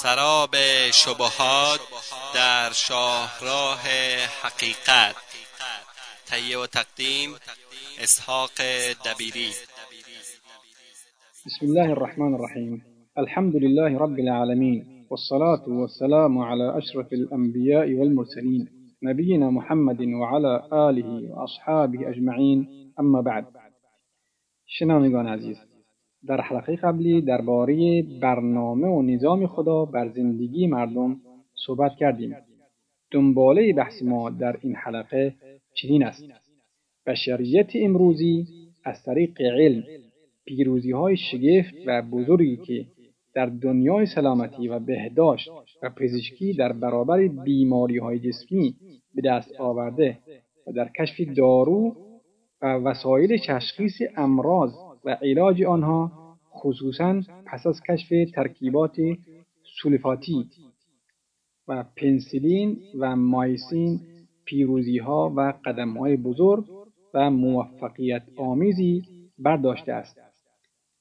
سراب شبهات در شاهراه حقیقت. تهیه و تقدیم اسحاق دبیری. بسم الله الرحمن الرحیم. الحمد لله رب العالمين والصلاة والسلام على أشرف الأنبياء والمرسلين نبينا محمد وعلى آله وأصحابه أجمعين أما بعد. شنوندگان عزیز در حلقه قبلی درباره برنامه و نظام خدا بر زندگی مردم صحبت کردیم. دنباله بحث ما در این حلقه چنین است. بشریت امروزی از طریق علم پیروزی های شگفت و بزرگی که در دنیای سلامتی و بهداشت و پزشکی در برابر بیماری های جسمی به دست آورده و در کشف دارو و وسایل تشخیص امراض و علاج آنها خصوصا پس از کشف ترکیبات سولفاتی و پنسیلین و مایسین پیروزی ها و قدم های بزرگ و موفقیت آمیزی برداشته است.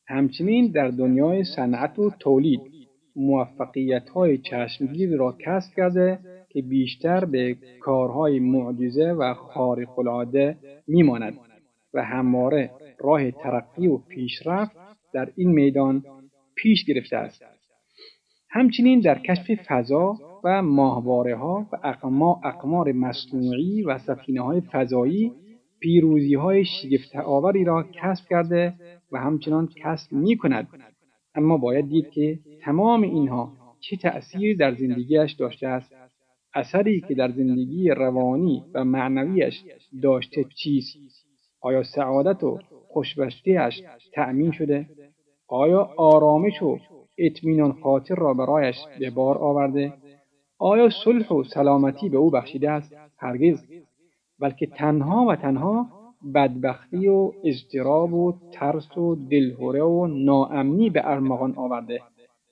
همچنین در دنیای صنعت و تولید موفقیت های چشمگیر را کسب کرده که بیشتر به کارهای معجزه و خارق العاده میماند و همواره راه ترقی و پیشرفت در این میدان پیش گرفته است. همچنین در کشف فضا و ماهواره ها و اقمار مصنوعی و سفینه های فضایی پیروزی های شگفت آوری را کسب کرده و همچنان کسب می کند. اما باید دید که تمام اینها چه تأثیر در زندگیش داشته است اثری که در زندگی روانی و معنویش داشته چیست آیا سعادت و خوشبختیش تأمین شده. آیا آرامش و اطمینان خاطر را برایش به بار آورده؟ آیا صلح و سلامتی به او بخشیده است هرگز؟ بلکه تنها و تنها بدبختی و اضطراب و ترس و دلهوره و ناامنی به ارمغان آورده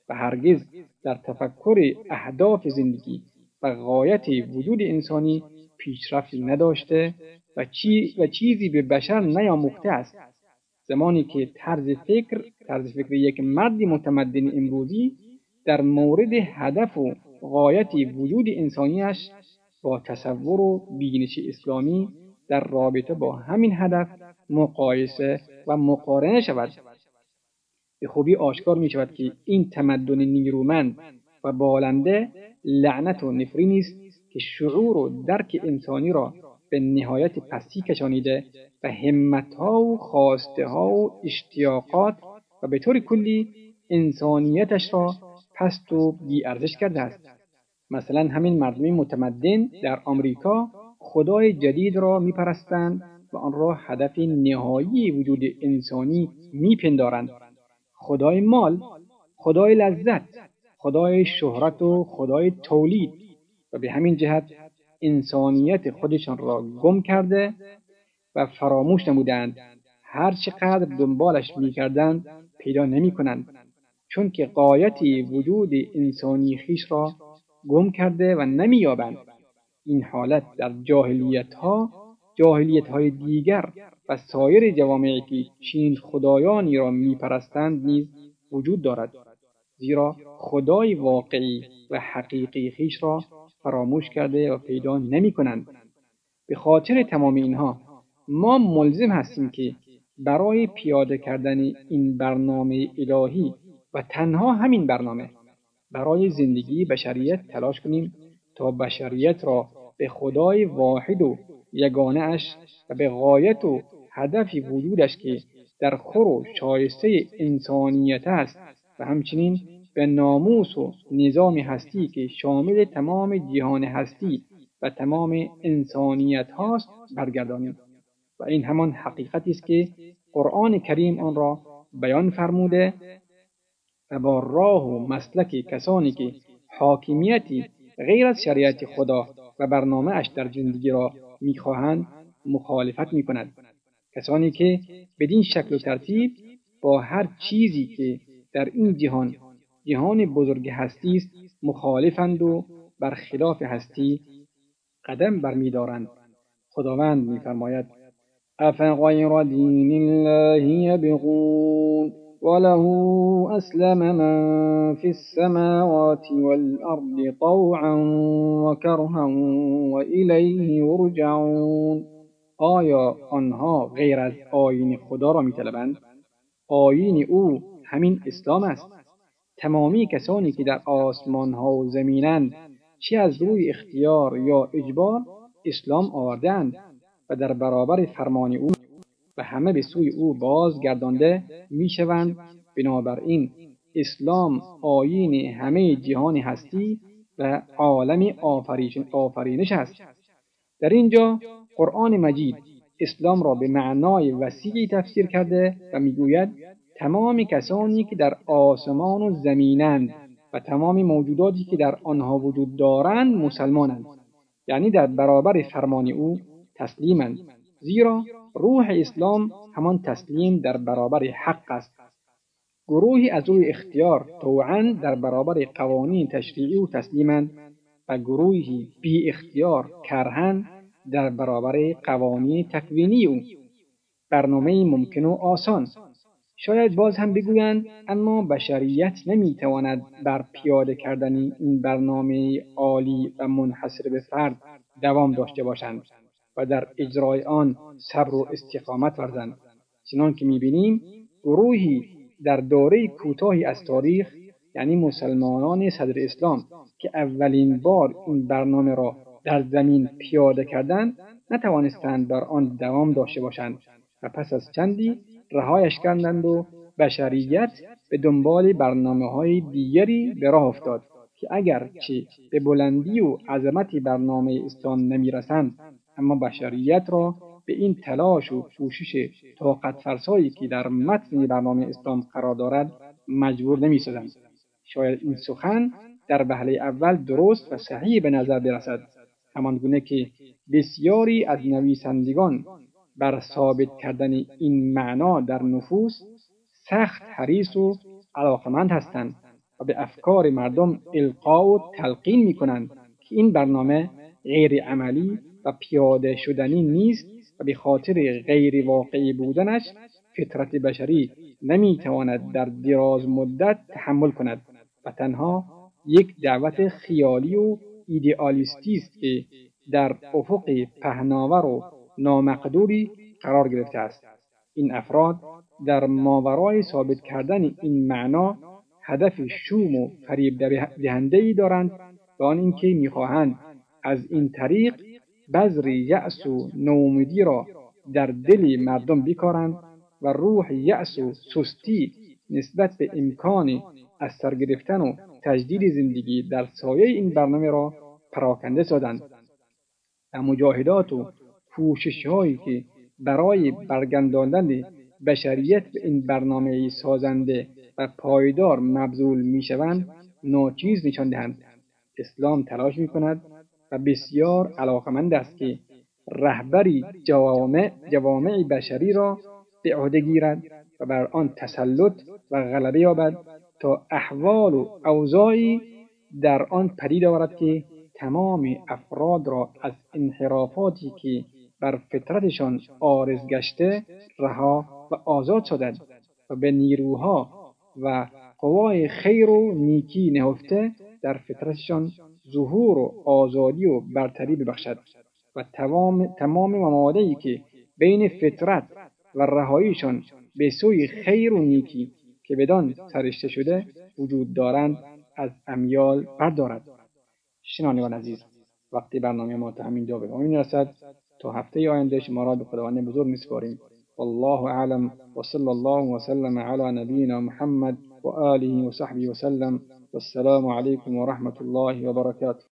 و هرگز در تفکر اهداف زندگی و غایت وجود انسانی پیشرفتی نداشته و, چی و چیزی به بشر نیاموخته است زمانی که طرز فکر طرز فکر یک مردی متمدن امروزی در مورد هدف و غایت وجود انسانیش با تصور و بینش اسلامی در رابطه با همین هدف مقایسه و مقارنه شود. به خوبی آشکار می شود که این تمدن نیرومند و بالنده لعنت و نفرینی است که شعور و درک انسانی را به نهایت پستی کشانیده و همتها و خواسته ها و اشتیاقات و به طور کلی انسانیتش را پست و بیارزش کرده است. مثلا همین مردم متمدن در آمریکا خدای جدید را میپرستند و آن را هدف نهایی وجود انسانی میپندارند. خدای مال خدای لذت خدای شهرت و خدای تولید و به همین جهت انسانیت خودشان را گم کرده و فراموش نمودند. هر چقدر دنبالش می‌کردند پیدا نمی کنند چون که قایتی وجود انسانی خیش را گم کرده و نمییابند. این حالت در جاهلیت ها جاهلیت های دیگر و سایر جوامعی که چین خدایانی را میپرستند نیز وجود دارد. زیرا خدای واقعی و حقیقی خیش را فراموش کرده و پیدا نمی کنند. به خاطر تمام اینها ما ملزم هستیم که برای پیاده کردن این برنامه الهی و تنها همین برنامه برای زندگی بشریت تلاش کنیم تا بشریت را به خدای واحد و یگانه اش و به غایت و هدف وجودش که در خور و شایسته انسانیت است و همچنین به ناموس و نظام هستی که شامل تمام جهان هستی و تمام انسانیت هاست برگردانیم. و این همان حقیقتی است که قرآن کریم آن را بیان فرموده و با راه و مسلک کسانی که حاکمیتی غیر از شریعت خدا و برنامه اش در زندگی را می‌خواهند مخالفت می‌کند. کسانی که بدین شکل و ترتیب با هر چیزی که در این جهان جهان بزرگ هستی است مخالفند و بر خلاف هستی قدم برمیدارند. خداوند میفرماید افغیر دین الله یبغون وله أسلم من في السماوات والأرض طوعا وكرها وإليه يرجعون آیا آنها غیر از آین خدا را میطلبند؟ آین او همین اسلام است. تمامی کسانی که در آسمان ها و زمینند چه از روی اختیار یا اجبار اسلام آوردند و در برابر فرمان او و همه به سوی او بازگردانده می‌شوند. بنابراین اسلام آیین همه جهان هستی و عالم آفرینش است. در اینجا قرآن مجید اسلام را به معنای وسیعی تفسیر کرده و می‌گوید تمام کسانی که در آسمان و زمینند و تمام موجوداتی که در آنها وجود دارند مسلمانند. یعنی در برابر فرمان او تسلیمند. زیرا روح اسلام همان تسلیم در برابر حق است. گروهی از روی اختیار طوعا در برابر قوانین تشریعی و تسلیمند و گروهی بی اختیار کرهن در برابر قوانین تکوینی او. برنامه ممکن و آسان. شاید باز هم بگویند اما بشریت نمی‌تواند بر پیاده کردن این برنامه عالی و منحصر به فرد دوام داشته باشند و در اجرای آن صبر و استقامت ورزند. چنان که می‌بینیم گروهی در دوره کوتاهی از تاریخ یعنی مسلمانان صدر اسلام که اولین بار این برنامه را در زمین پیاده کردند نتوانستند بر آن دوام داشته باشند و پس از چندی رهایش کردند و بشریت به دنبال برنامه های دیگری به راه افتاد که اگر چه به بلندی و عظمت برنامه اسلام نمی‌رسند اما بشریت را به این تلاش و کوشش طاقت فرسایی که در متن برنامه اسلام قرار دارد مجبور نمی‌سازند. شاید این سخن در وهله اول درست و صحیح به نظر برسد همانگونه که بسیاری از نویسندگان بر ثابت کردن این معنا در نفوس سخت حریص و علاقمند هستند و به افکار مردم القا و تلقین می کنند که این برنامه غیر عملی و پیاده شدنی نیست و به خاطر غیر واقعی بودنش فطرت بشری نمی‌تواند در دراز مدت تحمل کند و تنها یک دعوت خیالی و ایدئالیستی است که در افق پهناور و نامقدوری قرار گرفته است. این افراد در ماورای ثابت کردن این معنا هدف شوم و فریب دهنده دارند و آن اینکه می‌خواهند از این طریق بذر یأس و نومیدی را در دل مردم بیکارند و روح یأس و سستی نسبت به امکان از سر گرفتن و تجدید زندگی در سایه این برنامه را پراکنده سازند. و مجاهدات و کوشش هایی که برای برگرداندن بشریت به این برنامه سازنده و پایدار مبذول می‌شوند ناچیز نشان دهند. اسلام تلاش می کند و بسیار علاقمند است که رهبری جوامع, جوامع بشری را به عهده گیرد و بر آن تسلط و غلبه یابد تا احوال و اوضاعی در آن پدید آورد که تمام افراد را از انحرافاتی که بر فطرتشان آرز گشته رها و آزاد شدند و به نیروها و قوای خیر و نیکی نهفته در فطرتشان ظهور و آزادی و برتری ببخشد و تمام, تمام ممادهی که بین فطرت و رهاییشان به سوی خیر و نیکی که بدان سرشته شده وجود دارند از امیال بردارد. شنوندگان عزیز وقتی برنامه ما تا همین جا به پایان رسد تا هفته آینده شما را به خداوند بزرگ میسپاریم والله اعلم. وصلى الله وسلم على نبينا محمد وآله وصحبه وسلم والسلام عليكم ورحمة الله وبركاته